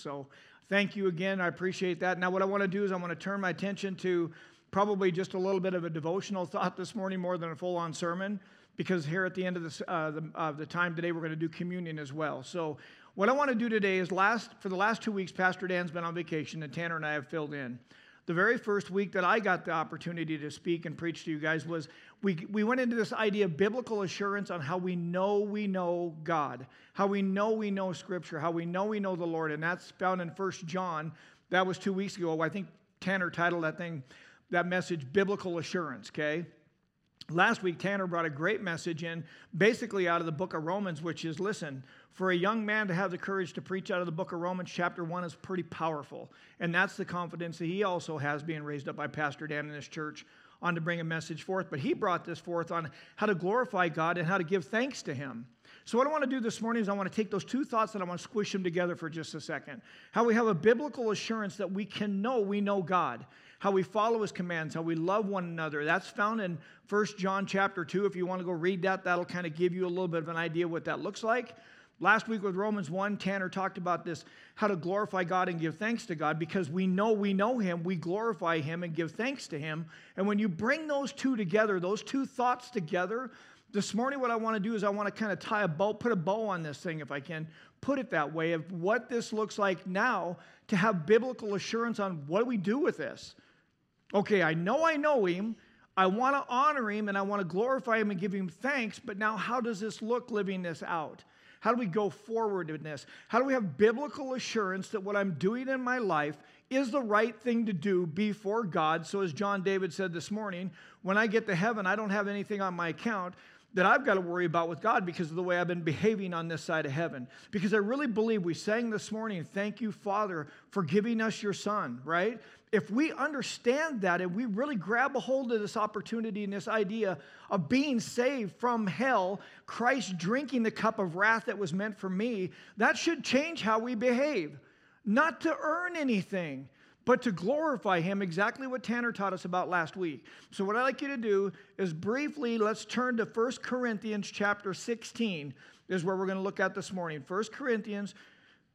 So thank you again. I appreciate that. Now, what I want to do is I want to turn my attention to probably just a little bit of a devotional thought this morning more than a full on sermon because here at the end of this, uh, the, uh, the time today, we're going to do communion as well. So, what I want to do today is last for the last two weeks, Pastor Dan's been on vacation, and Tanner and I have filled in. The very first week that I got the opportunity to speak and preach to you guys was we, we went into this idea of biblical assurance on how we know we know God, how we know we know Scripture, how we know we know the Lord, and that's found in First John. That was two weeks ago. I think Tanner titled that thing, that message, Biblical Assurance, okay? Last week, Tanner brought a great message in, basically out of the book of Romans, which is listen, for a young man to have the courage to preach out of the book of Romans, chapter 1, is pretty powerful. And that's the confidence that he also has being raised up by Pastor Dan in his church on to bring a message forth. But he brought this forth on how to glorify God and how to give thanks to him. So, what I want to do this morning is I want to take those two thoughts and I want to squish them together for just a second. How we have a biblical assurance that we can know we know God how we follow his commands, how we love one another. That's found in 1 John chapter 2. If you want to go read that, that'll kind of give you a little bit of an idea what that looks like. Last week with Romans 1, Tanner talked about this how to glorify God and give thanks to God because we know we know Him, we glorify Him and give thanks to Him. And when you bring those two together, those two thoughts together, this morning what I want to do is I want to kind of tie a bow, put a bow on this thing if I can, put it that way, of what this looks like now to have biblical assurance on what do we do with this. Okay, I know I know him. I want to honor him and I want to glorify him and give him thanks, but now how does this look living this out? How do we go forward in this? How do we have biblical assurance that what I'm doing in my life is the right thing to do before God? So, as John David said this morning, when I get to heaven, I don't have anything on my account that I've got to worry about with God because of the way I've been behaving on this side of heaven. Because I really believe we sang this morning, Thank you, Father, for giving us your Son, right? If we understand that and we really grab a hold of this opportunity and this idea of being saved from hell, Christ drinking the cup of wrath that was meant for me, that should change how we behave. Not to earn anything, but to glorify him exactly what tanner taught us about last week. So what i'd like you to do is briefly let's turn to 1 corinthians chapter 16 is where we're going to look at this morning. 1 corinthians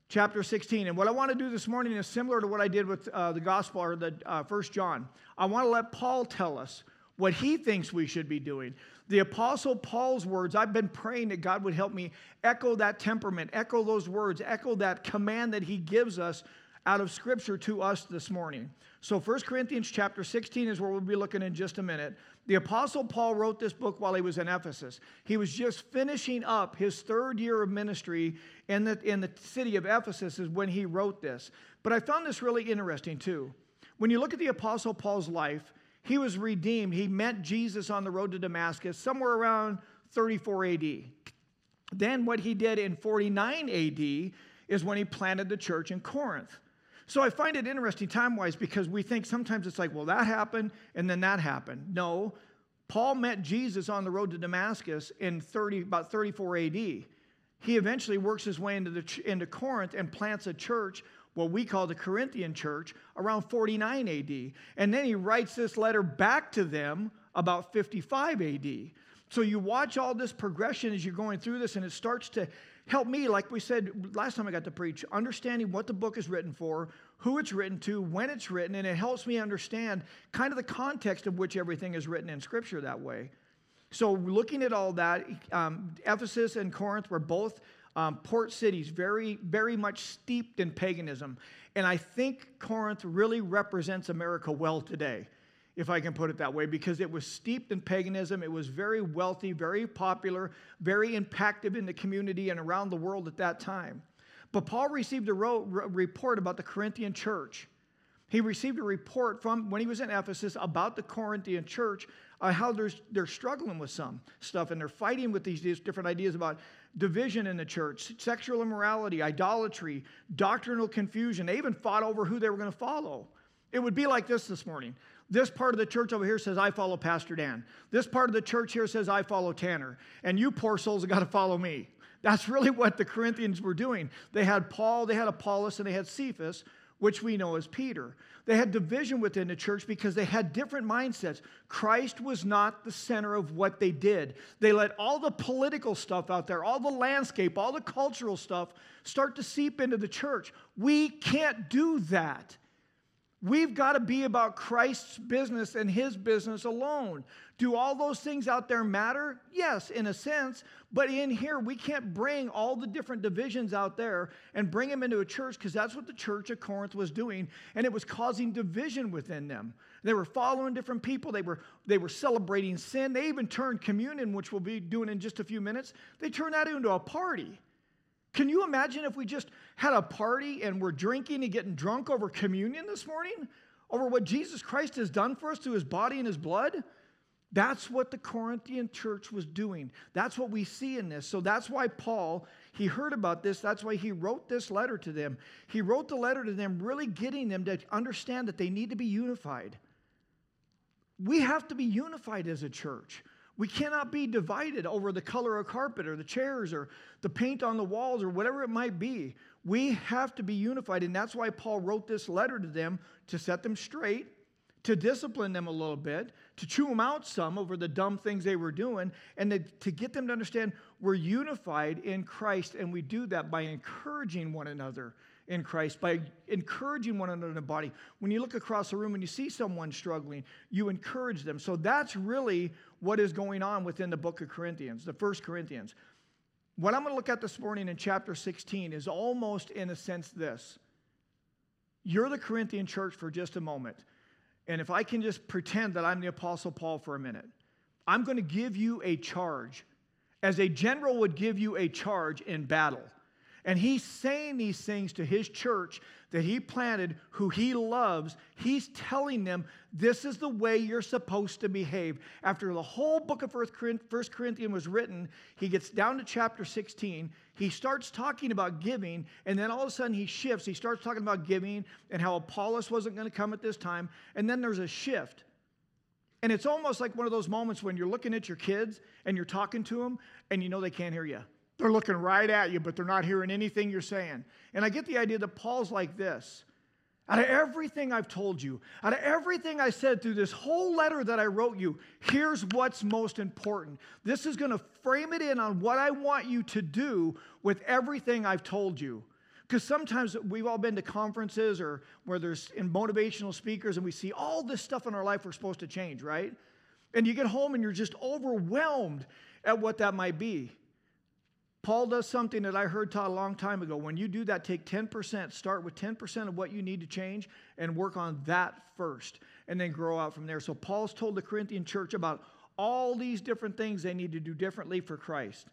chapter 16 and what i want to do this morning is similar to what i did with uh, the gospel or the uh, 1 john. I want to let paul tell us what he thinks we should be doing. The apostle paul's words i've been praying that god would help me echo that temperament echo those words echo that command that he gives us out of scripture to us this morning. So 1 Corinthians chapter 16 is where we'll be looking in just a minute. The apostle Paul wrote this book while he was in Ephesus. He was just finishing up his third year of ministry in the, in the city of Ephesus is when he wrote this. But I found this really interesting too. When you look at the apostle Paul's life, he was redeemed. He met Jesus on the road to Damascus somewhere around 34 AD. Then what he did in 49 AD is when he planted the church in Corinth. So I find it interesting time wise because we think sometimes it's like, well, that happened and then that happened. No, Paul met Jesus on the road to Damascus in 30, about 34 AD. He eventually works his way into, the, into Corinth and plants a church, what we call the Corinthian church, around 49 AD. And then he writes this letter back to them about 55 AD. So you watch all this progression as you're going through this, and it starts to help me, like we said last time I got to preach, understanding what the book is written for, who it's written to, when it's written, and it helps me understand kind of the context of which everything is written in Scripture that way. So, looking at all that, um, Ephesus and Corinth were both um, port cities, very, very much steeped in paganism. And I think Corinth really represents America well today if I can put it that way, because it was steeped in paganism. It was very wealthy, very popular, very impactful in the community and around the world at that time. But Paul received a report about the Corinthian church. He received a report from when he was in Ephesus about the Corinthian church, uh, how they're, they're struggling with some stuff and they're fighting with these, these different ideas about division in the church, sexual immorality, idolatry, doctrinal confusion. They even fought over who they were going to follow. It would be like this this morning. This part of the church over here says, I follow Pastor Dan. This part of the church here says, I follow Tanner. And you poor souls have got to follow me. That's really what the Corinthians were doing. They had Paul, they had Apollos, and they had Cephas, which we know as Peter. They had division within the church because they had different mindsets. Christ was not the center of what they did. They let all the political stuff out there, all the landscape, all the cultural stuff start to seep into the church. We can't do that. We've got to be about Christ's business and his business alone. Do all those things out there matter? Yes, in a sense. But in here, we can't bring all the different divisions out there and bring them into a church because that's what the church of Corinth was doing. And it was causing division within them. They were following different people, they were, they were celebrating sin. They even turned communion, which we'll be doing in just a few minutes, they turned that into a party. Can you imagine if we just had a party and we're drinking and getting drunk over communion this morning? Over what Jesus Christ has done for us through his body and his blood? That's what the Corinthian church was doing. That's what we see in this. So that's why Paul, he heard about this. That's why he wrote this letter to them. He wrote the letter to them, really getting them to understand that they need to be unified. We have to be unified as a church. We cannot be divided over the color of carpet or the chairs or the paint on the walls or whatever it might be. We have to be unified. And that's why Paul wrote this letter to them to set them straight, to discipline them a little bit, to chew them out some over the dumb things they were doing, and to, get them to understand we're unified in Christ. And we do that by encouraging one another in Christ by encouraging one another in the body. When you look across the room and you see someone struggling, you encourage them. So that's really what is going on within the book of Corinthians, the first Corinthians. What I'm going to look at this morning in chapter 16 is almost in a sense this. You're the Corinthian church for just a moment. And if I can just pretend that I'm the Apostle Paul for a minute, I'm going to give you a charge, as a general would give you a charge in battle. And he's saying these things to his church that he planted, who he loves. He's telling them this is the way you're supposed to behave. After the whole book of First Corinthians was written, he gets down to chapter 16. He starts talking about giving, and then all of a sudden he shifts. He starts talking about giving and how Apollos wasn't going to come at this time. And then there's a shift. And it's almost like one of those moments when you're looking at your kids and you're talking to them and you know they can't hear you. They're looking right at you, but they're not hearing anything you're saying. And I get the idea that Paul's like this. Out of everything I've told you, out of everything I said through this whole letter that I wrote you, here's what's most important. This is going to frame it in on what I want you to do with everything I've told you. Because sometimes we've all been to conferences or where there's motivational speakers and we see all this stuff in our life we're supposed to change, right? And you get home and you're just overwhelmed at what that might be. Paul does something that I heard taught a long time ago. When you do that, take 10%, start with 10% of what you need to change and work on that first, and then grow out from there. So, Paul's told the Corinthian church about all these different things they need to do differently for Christ.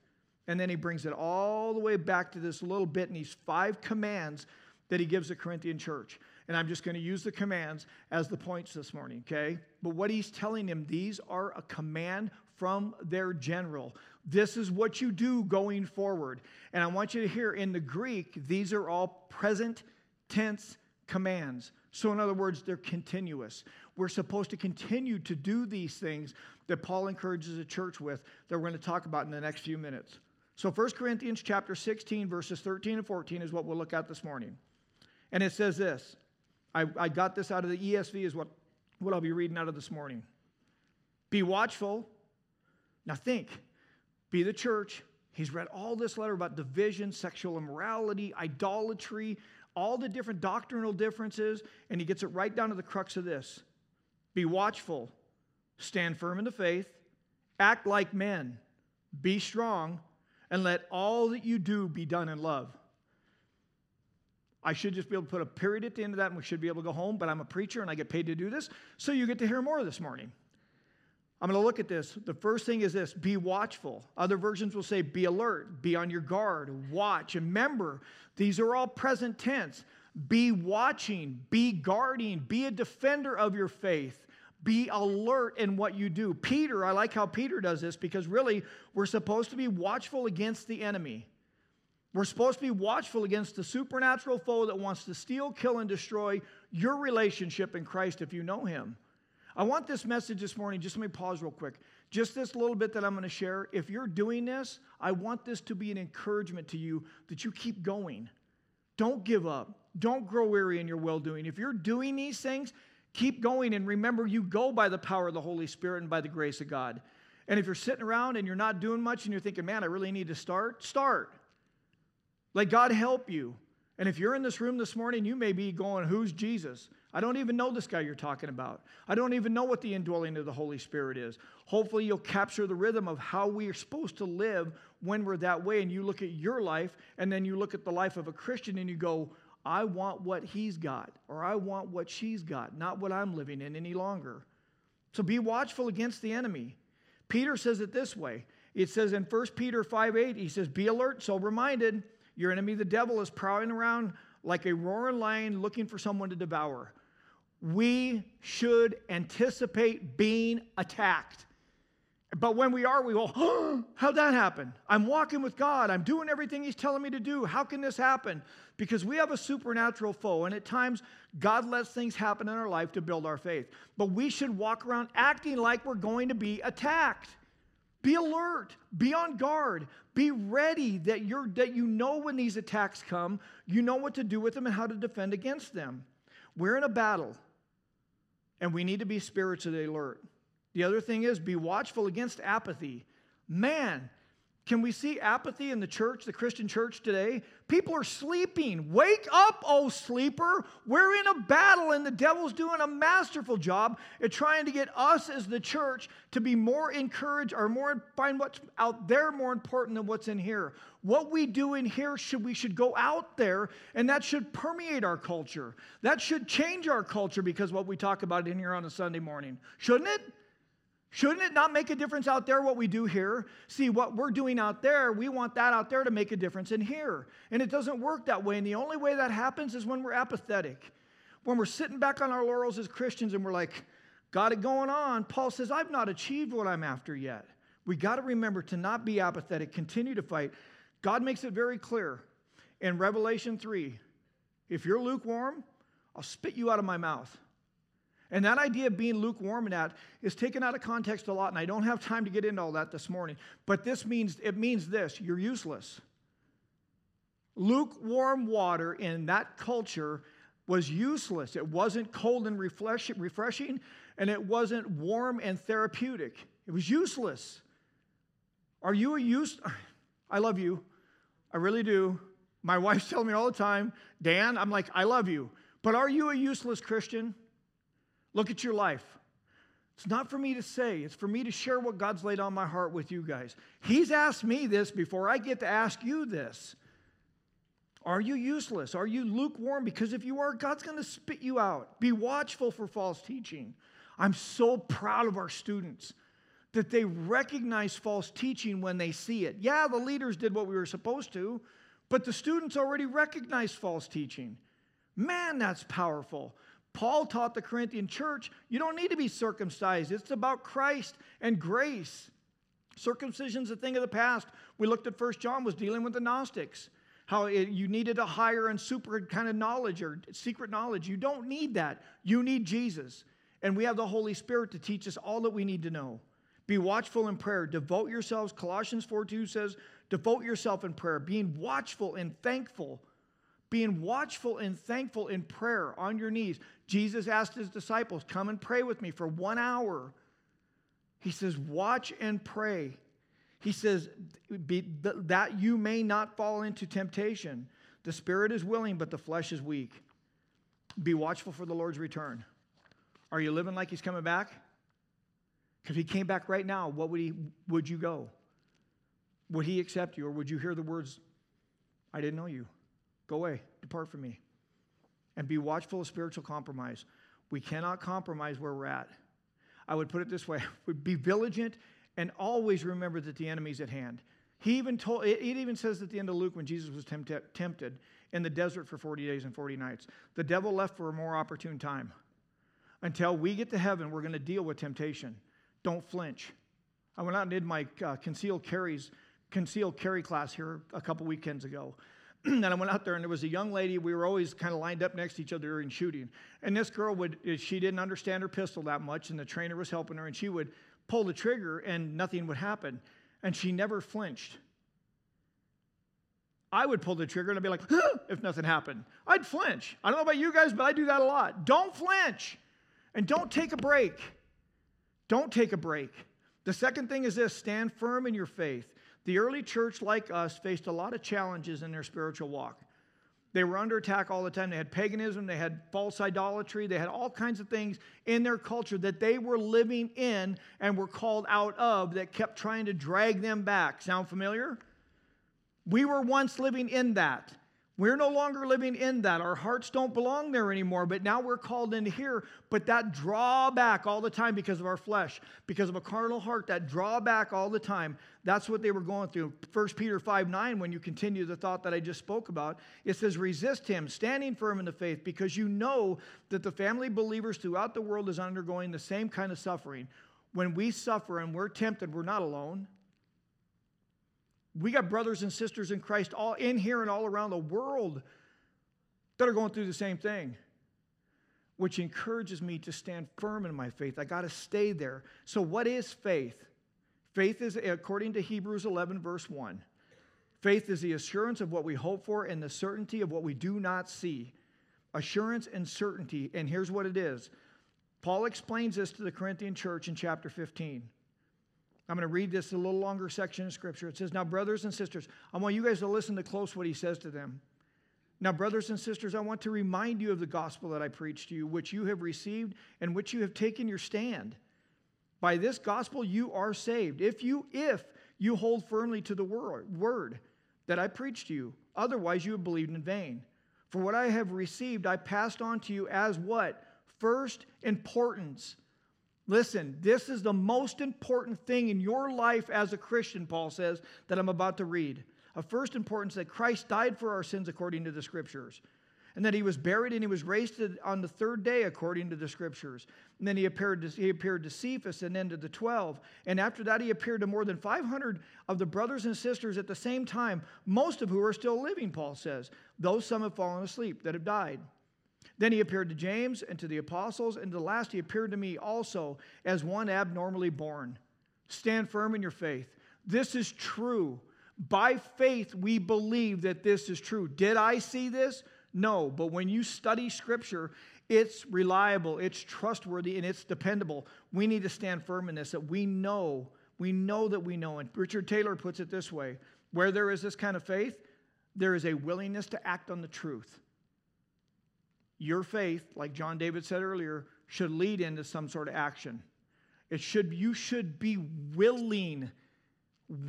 And then he brings it all the way back to this little bit in these five commands that he gives the Corinthian church. And I'm just going to use the commands as the points this morning, okay? But what he's telling them, these are a command from their general. This is what you do going forward. And I want you to hear in the Greek, these are all present tense commands. So, in other words, they're continuous. We're supposed to continue to do these things that Paul encourages the church with that we're going to talk about in the next few minutes. So 1 Corinthians chapter 16, verses 13 and 14 is what we'll look at this morning. And it says this. I, I got this out of the ESV, is what, what I'll be reading out of this morning. Be watchful. Now think, be the church. He's read all this letter about division, sexual immorality, idolatry, all the different doctrinal differences, and he gets it right down to the crux of this Be watchful, stand firm in the faith, act like men, be strong, and let all that you do be done in love. I should just be able to put a period at the end of that and we should be able to go home, but I'm a preacher and I get paid to do this, so you get to hear more this morning. I'm going to look at this. The first thing is this be watchful. Other versions will say be alert, be on your guard, watch. And remember, these are all present tense. Be watching, be guarding, be a defender of your faith. Be alert in what you do. Peter, I like how Peter does this because really we're supposed to be watchful against the enemy. We're supposed to be watchful against the supernatural foe that wants to steal, kill, and destroy your relationship in Christ if you know him. I want this message this morning, just let me pause real quick. Just this little bit that I'm going to share. If you're doing this, I want this to be an encouragement to you that you keep going. Don't give up. Don't grow weary in your well doing. If you're doing these things, keep going and remember you go by the power of the Holy Spirit and by the grace of God. And if you're sitting around and you're not doing much and you're thinking, man, I really need to start, start. Let God help you. And if you're in this room this morning, you may be going, Who's Jesus? I don't even know this guy you're talking about. I don't even know what the indwelling of the Holy Spirit is. Hopefully, you'll capture the rhythm of how we are supposed to live when we're that way. And you look at your life, and then you look at the life of a Christian, and you go, I want what he's got, or I want what she's got, not what I'm living in any longer. So be watchful against the enemy. Peter says it this way. It says in 1 Peter 5 8, he says, Be alert, sober minded. Your enemy, the devil, is prowling around like a roaring lion looking for someone to devour. We should anticipate being attacked. But when we are, we go, how'd that happen? I'm walking with God. I'm doing everything He's telling me to do. How can this happen? Because we have a supernatural foe, and at times, God lets things happen in our life to build our faith. But we should walk around acting like we're going to be attacked. Be alert, be on guard, be ready that, you're, that you know when these attacks come, you know what to do with them and how to defend against them. We're in a battle, and we need to be spiritually alert. The other thing is be watchful against apathy. Man, can we see apathy in the church, the Christian church today? People are sleeping. Wake up, oh sleeper. We're in a battle, and the devil's doing a masterful job at trying to get us as the church to be more encouraged or more find what's out there more important than what's in here. What we do in here should we should go out there, and that should permeate our culture. That should change our culture because what we talk about in here on a Sunday morning, shouldn't it? Shouldn't it not make a difference out there what we do here? See, what we're doing out there, we want that out there to make a difference in here. And it doesn't work that way. And the only way that happens is when we're apathetic. When we're sitting back on our laurels as Christians and we're like, got it going on. Paul says, I've not achieved what I'm after yet. We got to remember to not be apathetic, continue to fight. God makes it very clear in Revelation 3 if you're lukewarm, I'll spit you out of my mouth. And that idea of being lukewarm in that is taken out of context a lot, and I don't have time to get into all that this morning. But this means it means this: you're useless. Lukewarm water in that culture was useless. It wasn't cold and refreshing, and it wasn't warm and therapeutic. It was useless. Are you a use? I love you. I really do. My wife's telling me all the time, Dan, I'm like, I love you. But are you a useless Christian? Look at your life. It's not for me to say, it's for me to share what God's laid on my heart with you guys. He's asked me this before I get to ask you this. Are you useless? Are you lukewarm? Because if you are, God's going to spit you out. Be watchful for false teaching. I'm so proud of our students that they recognize false teaching when they see it. Yeah, the leaders did what we were supposed to, but the students already recognized false teaching. Man, that's powerful. Paul taught the Corinthian church you don't need to be circumcised, it's about Christ and grace. Circumcision's a thing of the past. We looked at First John was dealing with the Gnostics, how it, you needed a higher and super kind of knowledge or secret knowledge. You don't need that. You need Jesus. And we have the Holy Spirit to teach us all that we need to know. Be watchful in prayer. Devote yourselves. Colossians 4 2 says, devote yourself in prayer, being watchful and thankful being watchful and thankful in prayer on your knees. Jesus asked his disciples, Come and pray with me for one hour. He says, Watch and pray. He says, That you may not fall into temptation. The spirit is willing, but the flesh is weak. Be watchful for the Lord's return. Are you living like he's coming back? Because he came back right now, what would he would you go? Would he accept you, or would you hear the words, I didn't know you? Go away, depart from me. And be watchful of spiritual compromise. We cannot compromise where we're at. I would put it this way be vigilant and always remember that the enemy's at hand. He even told, it even says at the end of Luke when Jesus was tempted in the desert for 40 days and 40 nights, the devil left for a more opportune time. Until we get to heaven, we're going to deal with temptation. Don't flinch. I went out and did my uh, concealed carries, concealed carry class here a couple weekends ago. and I went out there, and there was a young lady. We were always kind of lined up next to each other during shooting. And this girl would, eh, she didn't understand her pistol that much, and the trainer was helping her, and she would pull the trigger, and nothing would happen. And she never flinched. I would pull the trigger and I'd be like, huh, if nothing happened. I'd flinch. I don't know about you guys, but I do that a lot. Don't flinch and don't take a break. Don't take a break. The second thing is this stand firm in your faith. The early church, like us, faced a lot of challenges in their spiritual walk. They were under attack all the time. They had paganism, they had false idolatry, they had all kinds of things in their culture that they were living in and were called out of that kept trying to drag them back. Sound familiar? We were once living in that. We're no longer living in that. Our hearts don't belong there anymore, but now we're called into here. But that drawback all the time because of our flesh, because of a carnal heart, that drawback all the time, that's what they were going through. 1 Peter 5 9, when you continue the thought that I just spoke about, it says, Resist him, standing firm in the faith, because you know that the family believers throughout the world is undergoing the same kind of suffering. When we suffer and we're tempted, we're not alone. We got brothers and sisters in Christ all in here and all around the world that are going through the same thing, which encourages me to stand firm in my faith. I got to stay there. So, what is faith? Faith is, according to Hebrews 11, verse 1, faith is the assurance of what we hope for and the certainty of what we do not see. Assurance and certainty. And here's what it is Paul explains this to the Corinthian church in chapter 15. I'm going to read this a little longer section of scripture. It says, Now, brothers and sisters, I want you guys to listen to close what he says to them. Now, brothers and sisters, I want to remind you of the gospel that I preached to you, which you have received and which you have taken your stand. By this gospel you are saved, if you if you hold firmly to the word, that I preached to you. Otherwise, you have believed in vain. For what I have received, I passed on to you as what? First importance Listen, this is the most important thing in your life as a Christian, Paul says, that I'm about to read. Of first importance that Christ died for our sins according to the scriptures, and that he was buried and he was raised on the third day according to the scriptures. And then he appeared to, he appeared to Cephas and then to the 12. And after that, he appeared to more than 500 of the brothers and sisters at the same time, most of who are still living, Paul says, though some have fallen asleep that have died. Then he appeared to James and to the apostles, and to the last he appeared to me also as one abnormally born. Stand firm in your faith. This is true. By faith, we believe that this is true. Did I see this? No. But when you study Scripture, it's reliable, it's trustworthy, and it's dependable. We need to stand firm in this that we know, we know that we know. And Richard Taylor puts it this way where there is this kind of faith, there is a willingness to act on the truth your faith, like John David said earlier, should lead into some sort of action. It should, you should be willing,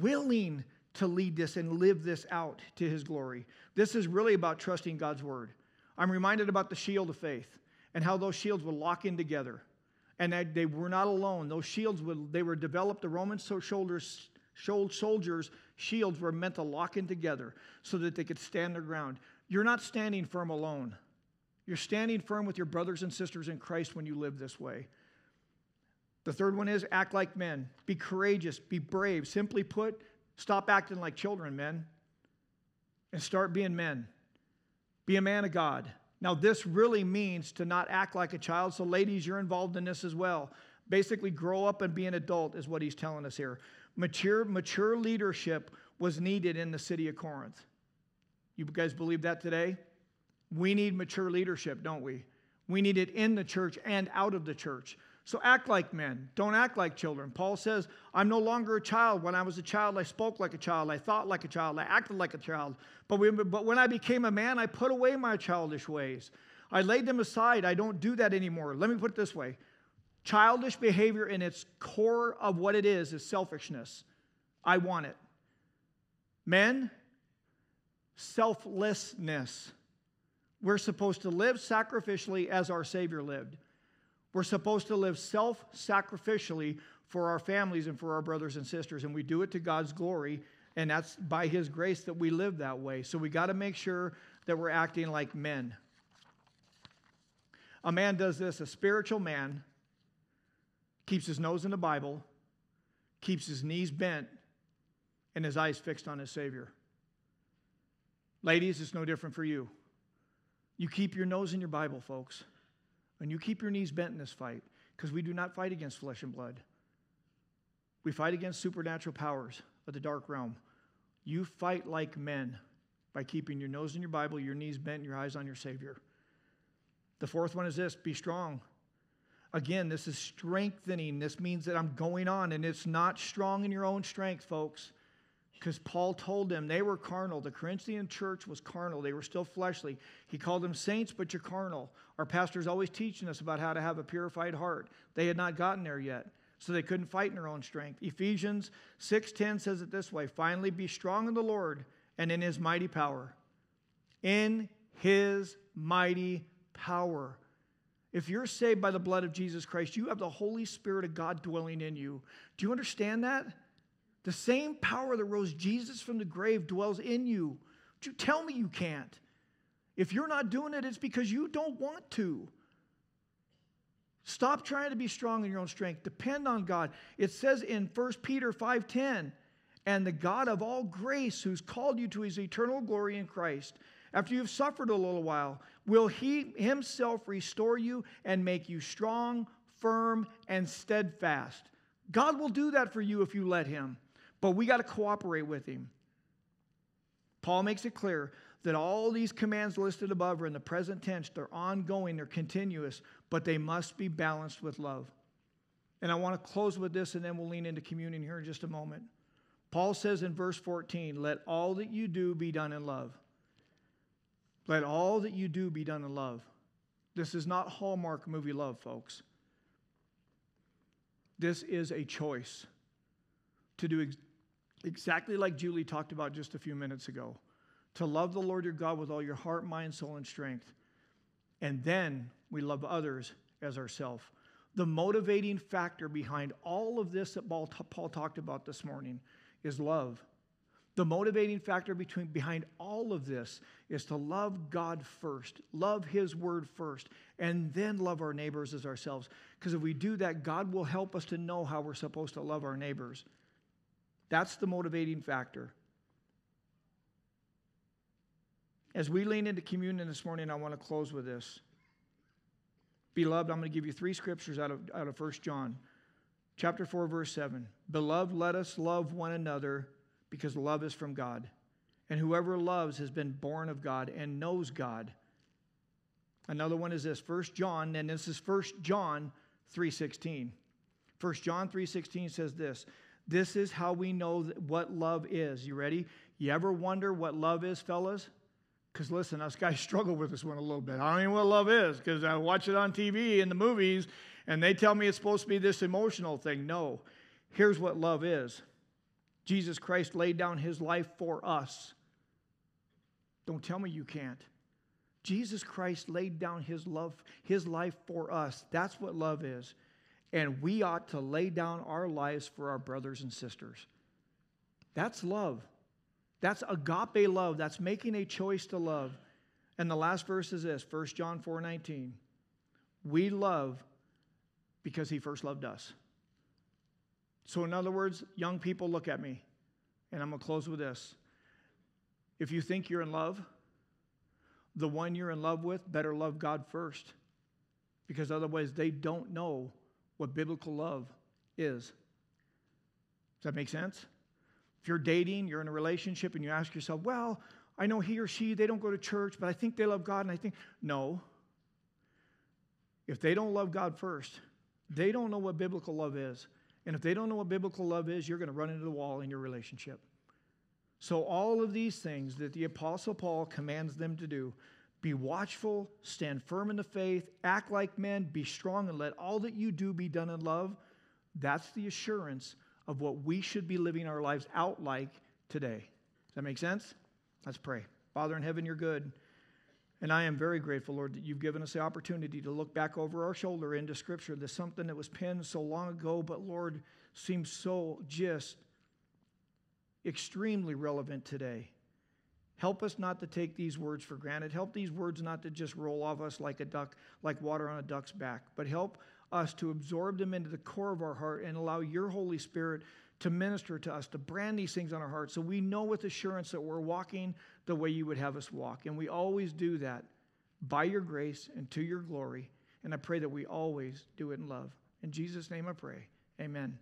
willing to lead this and live this out to his glory. This is really about trusting God's word. I'm reminded about the shield of faith and how those shields would lock in together. And they were not alone. Those shields would, they were developed, the Roman soldiers' shields were meant to lock in together so that they could stand their ground. You're not standing firm alone. You're standing firm with your brothers and sisters in Christ when you live this way. The third one is act like men. Be courageous, be brave. Simply put, stop acting like children, men, and start being men. Be a man of God. Now, this really means to not act like a child. So, ladies, you're involved in this as well. Basically, grow up and be an adult is what he's telling us here. Mature, mature leadership was needed in the city of Corinth. You guys believe that today? We need mature leadership, don't we? We need it in the church and out of the church. So act like men. Don't act like children. Paul says, I'm no longer a child. When I was a child, I spoke like a child. I thought like a child. I acted like a child. But, we, but when I became a man, I put away my childish ways. I laid them aside. I don't do that anymore. Let me put it this way childish behavior in its core of what it is is selfishness. I want it. Men, selflessness. We're supposed to live sacrificially as our Savior lived. We're supposed to live self sacrificially for our families and for our brothers and sisters, and we do it to God's glory, and that's by His grace that we live that way. So we got to make sure that we're acting like men. A man does this, a spiritual man keeps his nose in the Bible, keeps his knees bent, and his eyes fixed on his Savior. Ladies, it's no different for you. You keep your nose in your Bible, folks, and you keep your knees bent in this fight because we do not fight against flesh and blood. We fight against supernatural powers of the dark realm. You fight like men. by keeping your nose in your Bible, your knees bent, and your eyes on your Savior. The fourth one is this be strong. Again, this is strengthening. This means that I'm going on, and it's not strong in your own strength, folks. Because Paul told them they were carnal. The Corinthian church was carnal. They were still fleshly. He called them saints, but you're carnal. Our pastor's always teaching us about how to have a purified heart. They had not gotten there yet, so they couldn't fight in their own strength. Ephesians 6:10 says it this way: finally be strong in the Lord and in his mighty power. In his mighty power. If you're saved by the blood of Jesus Christ, you have the Holy Spirit of God dwelling in you. Do you understand that? The same power that rose Jesus from the grave dwells in you. But you tell me you can't. If you're not doing it, it's because you don't want to. Stop trying to be strong in your own strength. Depend on God. It says in 1 Peter 5:10, and the God of all grace, who's called you to his eternal glory in Christ, after you've suffered a little while, will he himself restore you and make you strong, firm, and steadfast. God will do that for you if you let him, but we got to cooperate with him. Paul makes it clear that all these commands listed above are in the present tense. They're ongoing, they're continuous, but they must be balanced with love. And I want to close with this, and then we'll lean into communion here in just a moment. Paul says in verse 14, Let all that you do be done in love. Let all that you do be done in love. This is not Hallmark movie love, folks. This is a choice to do exactly like Julie talked about just a few minutes ago to love the Lord your God with all your heart, mind, soul, and strength. And then we love others as ourselves. The motivating factor behind all of this that Paul, talked about this morning is love. The motivating factor between, behind all of this is to love God first, love His word first, and then love our neighbors as ourselves. Because if we do that, God will help us to know how we're supposed to love our neighbors. That's the motivating factor. As we lean into communion this morning, I want to close with this. Beloved, I'm going to give you three scriptures out of, out of 1 John. Chapter 4, verse 7. Beloved, let us love one another because love is from God. And whoever loves has been born of God and knows God. Another one is this, 1 John, and this is 1 John 3:16. 1 John 3:16 says this, this is how we know what love is. You ready? You ever wonder what love is, fellas? Because listen, us guys struggle with this one a little bit. I don't even know what love is because I watch it on TV in the movies and they tell me it's supposed to be this emotional thing. No. Here's what love is Jesus Christ laid down his life for us. Don't tell me you can't. Jesus Christ laid down his love, his life for us. That's what love is. And we ought to lay down our lives for our brothers and sisters. That's love. That's agape love. That's making a choice to love. And the last verse is this 1 John 4 19. We love because he first loved us. So, in other words, young people, look at me. And I'm going to close with this. If you think you're in love, the one you're in love with better love God first. Because otherwise, they don't know what biblical love is. Does that make sense? If you're dating, you're in a relationship, and you ask yourself, well, I know he or she, they don't go to church, but I think they love God, and I think, no. If they don't love God first, they don't know what biblical love is. And if they don't know what biblical love is, you're going to run into the wall in your relationship. So, all of these things that the Apostle Paul commands them to do be watchful, stand firm in the faith, act like men, be strong, and let all that you do be done in love. That's the assurance of what we should be living our lives out like today. Does that make sense? Let's pray. Father in heaven, you're good. And I am very grateful, Lord, that you've given us the opportunity to look back over our shoulder into Scripture. There's something that was penned so long ago, but Lord, seems so just extremely relevant today. Help us not to take these words for granted. Help these words not to just roll off us like a duck, like water on a duck's back, but help us to absorb them into the core of our heart and allow your Holy Spirit to minister to us, to brand these things on our hearts so we know with assurance that we're walking the way you would have us walk. And we always do that by your grace and to your glory. And I pray that we always do it in love. In Jesus' name I pray. Amen.